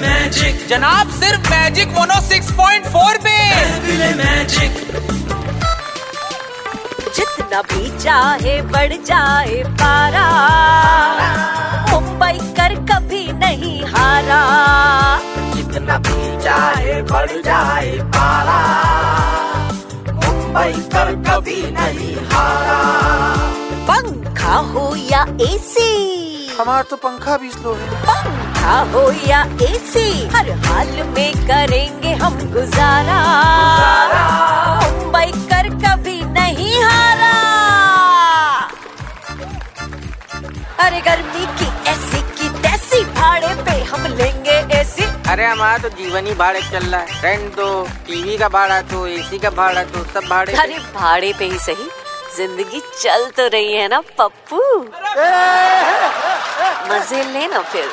Magic जनाब सिर्फ़ magic mono 6.4 पे। मैजिक जितना भी चाहे बढ़ जाए पारा। मुंबई कर कभी नहीं हारा। जितना भी चाहे बढ़ जाए पारा। मुंबई कर कभी नहीं हारा। पंखा हो या एसी हमारा तो पंखा भी स्लो है। पंखा हो या एसी हर हाल में करेंगे हम गुजारा। मुंबई कर कभी नहीं हारा। अरे गर्मी की ऐसी की तैसी भाड़े पे हम लेंगे एसी अरे हमारा तो जीवन ही भाड़े चल रहा है। रेंट तो टीवी का भाड़ा तो एसी का भाड़ा तो सब भाड़े अरे भाड़े पे ही सही। ज़िंदगी चल तो रही है ना पप्पू? मज़े ले लेना फिर।